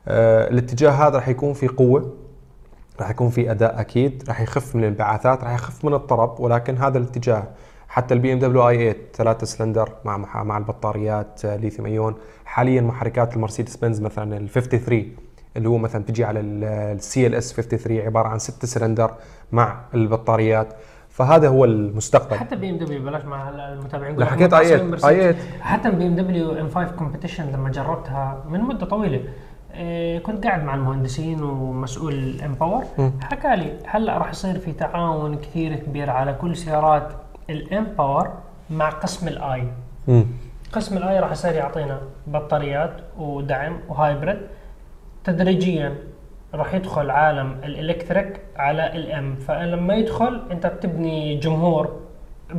S3: آه، الاتجاه هذا راح يكون في قوة. راح يكون في أداء أكيد راح يخف من الانبعاثات راح يخف من الطرب ولكن هذا الاتجاه. حتى ال BMW i8 ثلاثة سلندر مع مع البطاريات آه، lithium ion حاليا محركات المرسيدس بنز مثلا ال 53 اللي هو مثلا تجي على ال CLS 53 عبارة عن ستة سلندر مع البطاريات. فهذا هو المستقبل.
S2: حتى BMW بلاش مع المتابعين
S3: لا حكيت اي
S2: تصميم
S3: 8 اي
S2: مرسيدس.
S3: 8
S2: حتى BMW M5 Competition لما جربتها من مدة طويلة. كنت قاعد مع المهندسين ومسؤول ال M Power حكى لي هلا راح يصير في تعاون كثير كبير على كل سيارات ال M Power مع قسم ال
S3: i.
S2: قسم ال i راح يصير يعطينا بطاريات ودعم و hybrid. تدريجيا راح يدخل عالم ال electric على ال M فلما يدخل انت بتبني جمهور.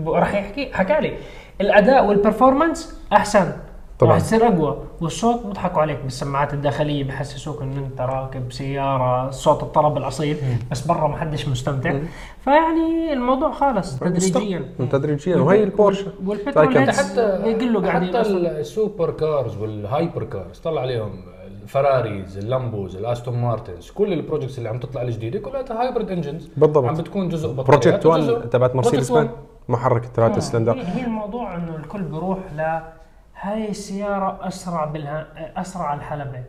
S2: راح يحكي حكى لي الأداء وال performance أحسن.
S3: طبعاً.
S2: راح تصير أقوى. والصوت بيضحكوا عليك بالسماعات الداخلية بحسسوك إن أنت راكب سيارة صوت الطرب الأصيل بس برا ما حدش مستمتع. فيعني الموضوع خالص تدريجيا.
S3: تدريجيا. وهي البورشة.
S2: والبترول
S3: طيب،
S1: حتى
S2: بيقلوا قاعدين
S1: حتى. ال supercars وال hypercars طلع عليهم ال Ferraris ال Lambos ال Aston Martins كل ال projects اللي عم تطلع الجديده كلها hybrid engines.
S3: بالضبط.
S1: عم بتكون جزء
S3: project
S1: وجزء
S3: 1 تبعت مرسيدس
S1: Project One.
S3: بن محرك ثلاثة سلندر
S2: هي هي الموضوع إنه الكل بيروح ل هاي السيارة أسرع بالها أسرع الحلبة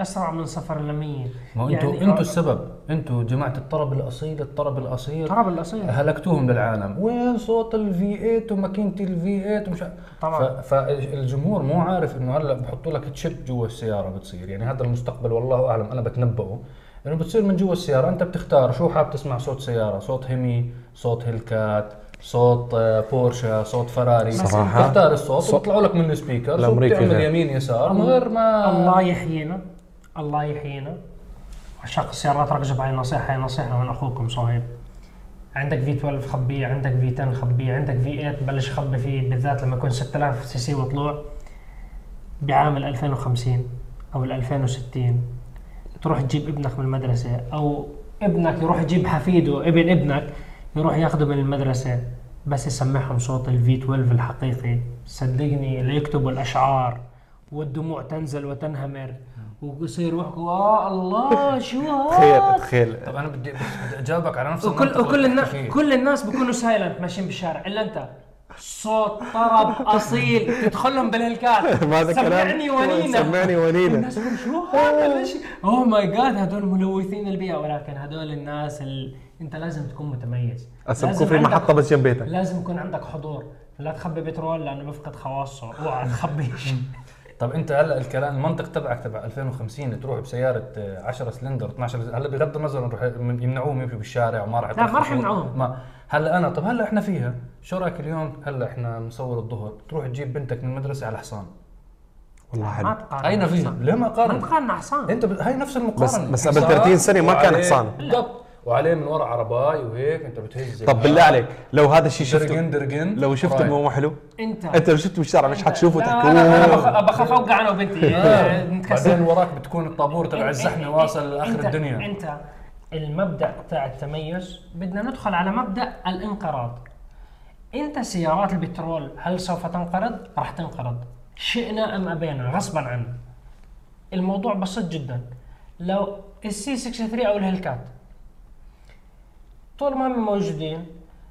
S2: أسرع من صفر ل 100
S1: ما أنتوا أنتوا السبب. أنتوا جماعة الطرب الأصيل الطرب الأصيل
S2: طرب الأصيل.
S1: هلكتوهم للعالم. وين صوت ال V8 وماكينة ال V8 ومش
S2: طبعاً.
S1: فالجمهور مو عارف إنه هلا بحطوا لك chip جوا السيارة بتصير. يعني هذا المستقبل والله أعلم. أنا بتنبؤه إنه بتصير من جوا السيارة. أنت بتختار شو حاب تسمع؟ صوت سيارة صوت Hemi صوت Hellcat. صوت آه، بورشا صوت فراري.
S3: صراحة.
S1: تختار الصوت
S3: صوت-
S1: وبيطلعوا لك من ال speakers
S3: الأمريكي
S1: وبتعمل. يمين يسار من غير ما
S2: الله يحيينا. الله يحيينا. عشاق السيارات ركزوا بهاي النصيحة هاي نصيحة من أخوكم صهيب. عندك V12 خبيه عندك V10 خبيه عندك V8 بلش خبي فيه بالذات لما يكون 6000 سي سي وطلوع. بعام ال 2050 أو ال 2060 تروح تجيب ابنك من المدرسة أو ابنك يروح يجيب حفيده ابن ابنك. يروح ياخده من المدرسة بس يسمعهم صوت ال V12 الحقيقي. صدقني اللي يكتبوا الأشعار والدموع تنزل وتنهمر ويصير يحكوا آه الله شو
S3: تخيل
S2: هذا؟
S3: تخيل
S1: طب أنا بدي بدي أجاوبك على نفس
S2: وكل
S1: المنطق
S2: وكل
S1: اللي
S2: الناس
S1: بتحكي فيه.
S2: كل الناس بيكونوا silent ماشيين بالشارع إلا أنت. صوت طرب أصيل تدخلهم بال Hellcat <laughs>
S3: ما هذا كلام.
S2: سمعني ونينا
S3: سمعني ونينا
S2: الناس يقولوا شو هذا؟ ليش؟ oh my God هدول ملوثين البيئة ولكن هدول الناس ال... انت لازم تكون متميز. لازم
S3: بكون في
S2: عندك-
S3: محطة بس جنب بيتك.
S2: لازم يكون عندك حضور. لا تخبي بترول لأنه بفقد خواصه. اوعى تخبيش. <laughs>
S1: طب انت هلا الكلام المنطق تبعك تبع 2050 تروح بسيارة آه، 10 سلندر 12 سلندر. هلا بغض النظر نروح يمنعوهم يمشوا بالشارع وما راح
S2: لا، ما راح. يمنعوهم.
S1: ما هلا أنا طب هلا إحنا فيها. شو رأيك اليوم؟ هلا إحنا مصور الظهر. تروح تجيب بنتك من المدرسة على حصان.
S3: والله
S2: ما
S3: حلو
S2: تقارن
S1: أين فيها؟
S2: حصان.
S1: ليه ما
S2: ما
S1: قارن
S2: تقارن حصان.
S1: أنت ب... هاي نفس المقارنة.
S3: بس- بس قبل
S1: حصان
S3: 30 سنة ما كان حصان.
S1: بالضبط وعليه من ورا عرباي وهيك أنت بتهز
S3: طب بالله عليك لو هذا الشيء شفته
S1: درجن درجن
S3: لو شفته. مو حلو؟
S2: أنت.
S3: أنت لو شفته بالشارع مش حتشوفه تحكي
S2: أنا بخاف أوقع أنا وبنتي.
S1: آه.
S2: نتكسر.
S1: بعدين وراك بتكون الطابور تبع الزحمة واصل
S2: لآخر
S1: الدنيا.
S2: أنت المبدأ تاع التميز بدنا ندخل على مبدأ الانقراض. أنت سيارات البترول هل سوف تنقرض؟ راح تنقرض. شئنا أم أبينا؟ غصبا عنا الموضوع بسيط جدا. لو السي 63 أو الهلكات طول ما هم موجودين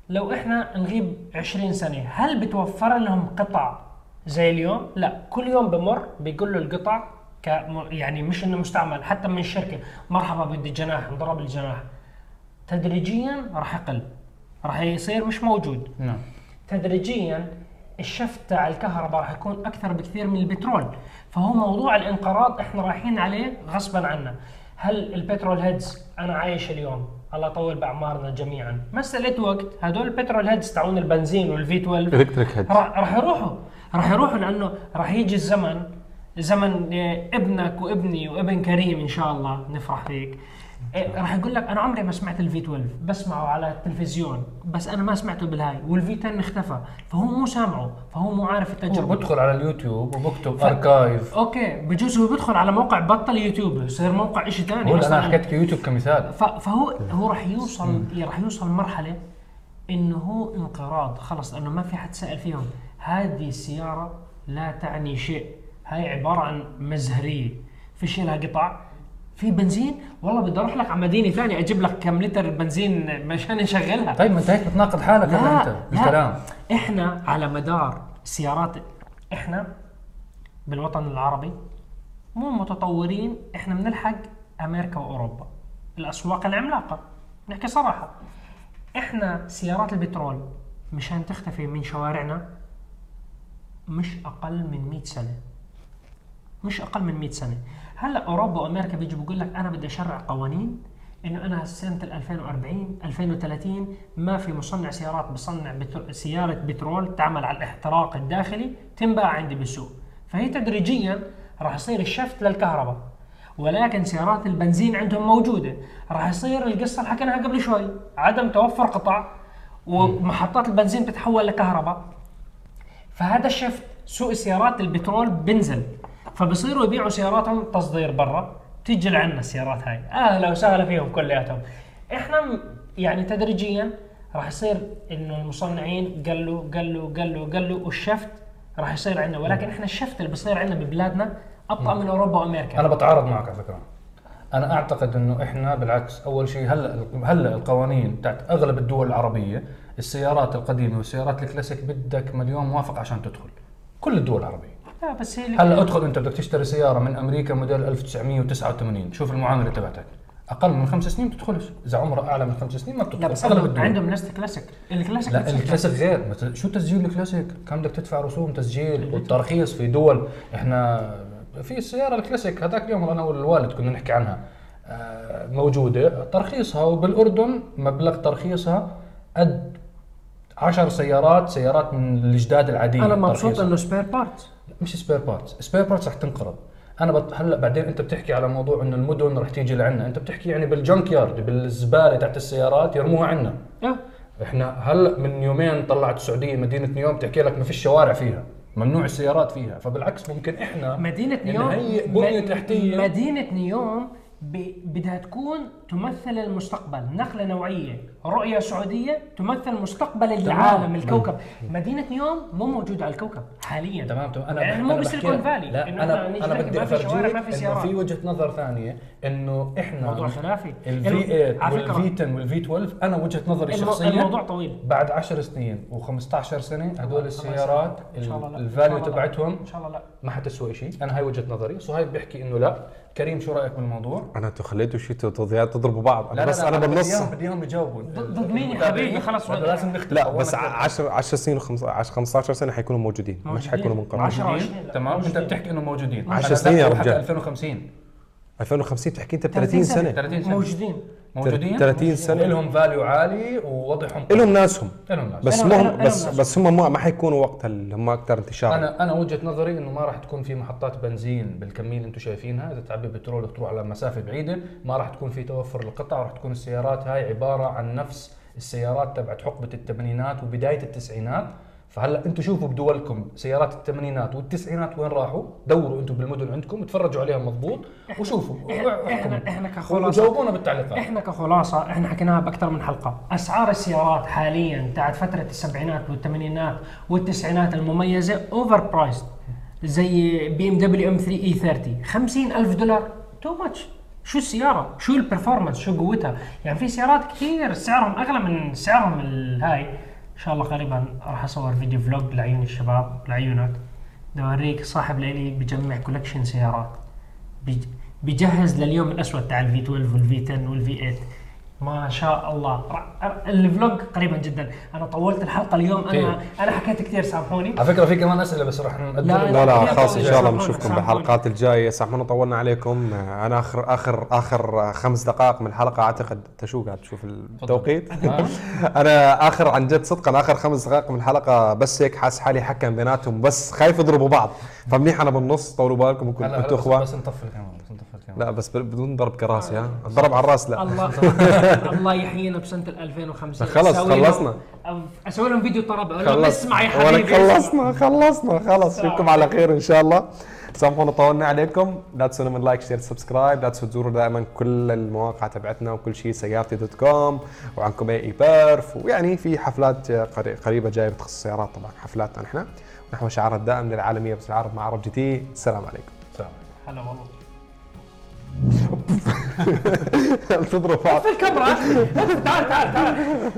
S2: لو إحنا نغيب 20 سنة هل بتوفر لهم قطع زي اليوم؟ لا كل يوم بمر بيقول له القطع ك يعني مش إنه مستعمل حتى من الشركة مرحبا بدي جناح انضرب الجناح. تدريجيا راح يقل راح يصير مش موجود.
S1: نعم.
S2: تدريجيا ال shift تاع الكهرباء راح يكون أكثر بكثير من البترول. فهو موضوع الانقراض إحنا رايحين عليه غصبا عنا. هال petrolheads أنا عايش اليوم؟ الله يطول بأعمارنا جميعا. مسألة وقت. هدول ال petrolheads تاعون البنزين وال V12
S3: electric head
S2: راح راح يروحوا. راح يروحوا لأنه راح يجي الزمن زمن آه، ابنك وابني وابن كريم إن شاء الله. نفرح فيك. آه، راح يقول لك أنا عمري ما سمعت ال V12 بسمعه على التلفزيون بس أنا ما سمعته بالهاي وال V10 اختفى فهو مو سامعه فهو مو عارف
S1: هو
S2: التجربة.
S1: بدخل على اليوتيوب وبكتب archive
S2: okay بجوز هو بيدخل على موقع بطل يوتيوب يصير موقع شيء ثاني
S1: هو
S2: أنا.
S1: حكيت يوتيوب كمثال.
S2: ف- فهو هو راح يوصل راح يوصل مرحلة إنه هو انقراض خلص إنه ما في حد سأل فيهم. هذه السيارة لا تعني شيء هاي عبارة عن مزهرية. فيش لها قطع؟ في بنزين؟ والله بدي أروح لك على مدينة ثانية أجيب لك كم لتر بنزين مشان نشغلها.
S1: طيب ما أنت هيك بتناقض حالك هلا أنت بالكلام.
S2: إحنا على مدار سيارات إحنا بالوطن العربي مو متطورين إحنا بنلحق أمريكا وأوروبا الاسواق العملاقة. نحكي صراحة إحنا سيارات البترول مشان تختفي من شوارعنا مش أقل من 100 سنة. مش أقل من 100 سنة. هلا أوروبا وأمريكا بيجي بيقول لك أنا بدي أشرع قوانين إنه أنا سنة ال 2040 2030 ما في مصنع سيارات بصنع بتر... سيارة بترول تعمل على الاحتراق الداخلي تنباع عندي بالسوق. فهي تدريجيا راح يصير الشفت للكهرباء ولكن سيارات البنزين عندهم موجودة. راح يصير القصة اللي حكيناها قبل شوي عدم توفر قطع ومحطات البنزين تتحول لكهرباء. فهذا الشفت سوق السيارات البترول بنزل. فبصيروا يبيعوا سياراتهم تصدير برا تيجي لعنا السيارات هاي. أهلا وسهلا فيهم كلياتهم. إحنا يعني تدريجيا راح يصير إنه المصنعين قلوا قلوا قلوا قلوا والشفت راح يصير عندنا ولكن إحنا الشفت اللي بصير عندنا ببلادنا ابطا من أوروبا وأمريكا.
S1: أنا بتعارض معك على فكرة. أنا أعتقد إنه إحنا بالعكس أول شيء هلا هلا القوانين تاعت أغلب الدول العربية السيارات القديمة والسيارات الكلاسيك بدك مليون موافقه عشان تدخل. كل الدول العربية.
S2: لا بس هي
S1: هلا ادخل انت بدك تشتري سيارة من أمريكا موديل 1989 شوف المعاملة تبعتك. أقل من خمس سنين بتدخلش. إذا عمره أعلى من خمس سنين ما بتدخل.
S2: لا بس عندهم, عندهم نفس كلاسيك الكلاسيك
S1: لا الكلاسيك. غير. شو تسجيل الكلاسيك؟ كم بدك تدفع رسوم تسجيل والترخيص في دول؟ إحنا في السيارة الكلاسيك. هذاك اليوم أنا والوالد كنا نحكي عنها. آه، موجودة. ترخيصها وبالأردن مبلغ ترخيصها قد 10 سيارات سيارات من الجداد العاديه
S2: أنا مبسوط. إنه spare parts
S1: مش spare parts spare parts رح تنقرض. أنا بط... هلأ بعدين أنت بتحكي على موضوع إنه المدن رح تيجي لعنا. أنت بتحكي يعني بال junkyard بالزبالة تحت السيارات يرموها عنا. إحنا هلأ من يومين طلعت السعودية مدينة نيوم تحكي لك ما فيش شوارع فيها ممنوع السيارات فيها. فبالعكس ممكن إحنا
S2: مدينة نيوم
S1: نهيئ
S2: بنية
S1: تحتية.
S2: مدينة نيوم بدها تكون تمثل المستقبل. نقلة نوعية رؤية سعودية تمثل مستقبل العالم الكوكب. مدينة نيوم مو موجودة على الكوكب حاليا.
S1: تمام تمام. أنا
S2: يعني مو
S1: ب Silicon
S2: Valley.
S1: لا
S2: إنه
S1: أنا
S2: أنا
S1: بدي
S2: ما في شوارع، ما في سيارات.
S1: في وجهة نظر ثانية إنه إحنا
S2: موضوع خلافي.
S1: ال V
S2: الم-
S1: 8
S2: على فكرة،
S1: وال V 10 وال V 12 أنا وجهة نظري الشخصيه
S2: الموضوع طويل.
S1: بعد 10 سنين و15 سنة هدول السيارات
S2: ال value. تبعتهم إن شاء الله لا.
S1: ما حتسوى شيء. أنا هاي وجهة نظري. صهيب بيحكي إنه لا. كريم شو رأيك بالموضوع؟
S3: أنا أنتوا خليتوا شيء تضيعات تضربوا بعض.
S1: لا
S3: بس
S1: لا
S3: أنا
S1: بدي
S3: بالنص
S1: إياهم- بدي اياهم يجاوبوا.
S2: ضد- مين؟ يا حبيبي؟ خلص.
S1: لازم نختم
S3: لا بس 10 10 سنين و15 15 سنة حيكونوا موجودين مش. حيكونوا منقرضين
S2: 10
S1: موجودين
S2: وعشرين، لا،
S1: تمام؟
S2: أنت.
S1: بتحكي إنه موجودين.
S3: 10
S1: أنا
S3: سنين يا رجال.
S1: حتى 2050
S3: 2050 بتحكي أنت ب 30 سنة.
S1: 30 سنة.
S2: موجودين.
S1: موجودين؟
S3: 30 سنة.
S1: لهم value عالي ووضعهم
S3: لهم ناسهم.
S1: لهم ناس
S3: بس
S2: أنا-
S3: مو
S2: أنا-
S3: هم
S2: أنا
S3: بس
S2: ناس.
S3: بس هم ما ما حيكونوا وقتها اللي هم أكثر انتشارا
S1: أنا أنا وجهة نظري إنه ما راح تكون في محطات بنزين بالكميه اللي أنتم شايفينها. إذا تعبي بترول تروح على مسافة بعيدة ما راح تكون في توفر القطع راح تكون السيارات هاي عبارة عن نفس السيارات تبعت حقبة الثمانينات وبداية التسعينات. فهلا أنتم شوفوا بدولكم سيارات الثمانينات والتسعينات وين راحوا دوروا أنتم بالمدن عندكم تفرجوا عليها مضبوط وشوفوا.
S2: إحنا إحنا, كخلاصه
S1: وجاوبونا بالتعليقات.
S2: إحنا كخلاصة إحنا حكيناها بأكثر من حلقة. أسعار السيارات حاليا تاعت فترة السبعينات والثمانينات والتسعينات المميزة overpriced زي بي إم دبليو إم 3 إي 30 50 ألف دولار. too much شو السيارة؟ شو ال performance شو قوتها؟ يعني في سيارات كثير سعرهم أغلى من سعرهم الهاي إن شاء الله قريبا راح أصور فيديو vlog لعيون الشباب لعيونك. بدي اوريك صاحب لإلي بجمع collection سيارات. بيج- بيجهز لليوم الأسود تاع ال V 12 وال V 10 وال V 8 ما شاء الله. الفلوج قريبا جدا. أنا طولت الحلقة اليوم.
S1: أنا؟
S2: أنا حكيت كثير سامحوني.
S1: على فكرة في كمان أسئلة بس راح
S2: لا،
S3: لا لا
S2: لا،
S3: خلاص
S2: إن
S3: شاء الله بنشوفكم. بالحلقات الجاية. سامحونا طولنا عليكم. أنا آخر آخر آخر خمس دقائق من الحلقة أعتقد انت شو قاعد تشوف التوقيت. <laughs> أنا آخر عن جد صدقا آخر خمس دقائق من الحلقة بس هيك حاس حالي حكم بيناتهم. بس خايف يضربوا بعض. فمنيح أنا بالنص طولوا بالكم أنتم
S1: أنتوا
S3: إخوان.
S1: بس نطفي الكاميرا بس نطفي الكاميرا.
S3: لا بس بدون ضرب كراسي ها الضرب على الراس لا.
S2: الله <laughs> الله يحيينا بسنة 2050
S3: خلص، خلصنا.
S2: أسوي لهم فيديو طرب.
S3: أقول
S2: اسمع يا حبيبي.
S3: خلصنا خلصنا خلص. اشوفكم على خير إن شاء الله. سامحونا طولنا عليكم. لا تنسوا من like share subscribe. لا تنسوا تزوروا دائما كل المواقع تبعتنا وكل شيء سيارتي dot com. وعندكم أي بيرف ويعني في حفلات قري- قريبة جاية بتخص السيارات طبعا حفلاتنا نحن. نحن شعار الدائم للعالميه بس العرب مع عرب GT. السلام عليكم.
S1: سلام
S2: هلا والله. <laughs>
S3: تضرب بعض
S2: الكاميرا. تعال تعال تعال.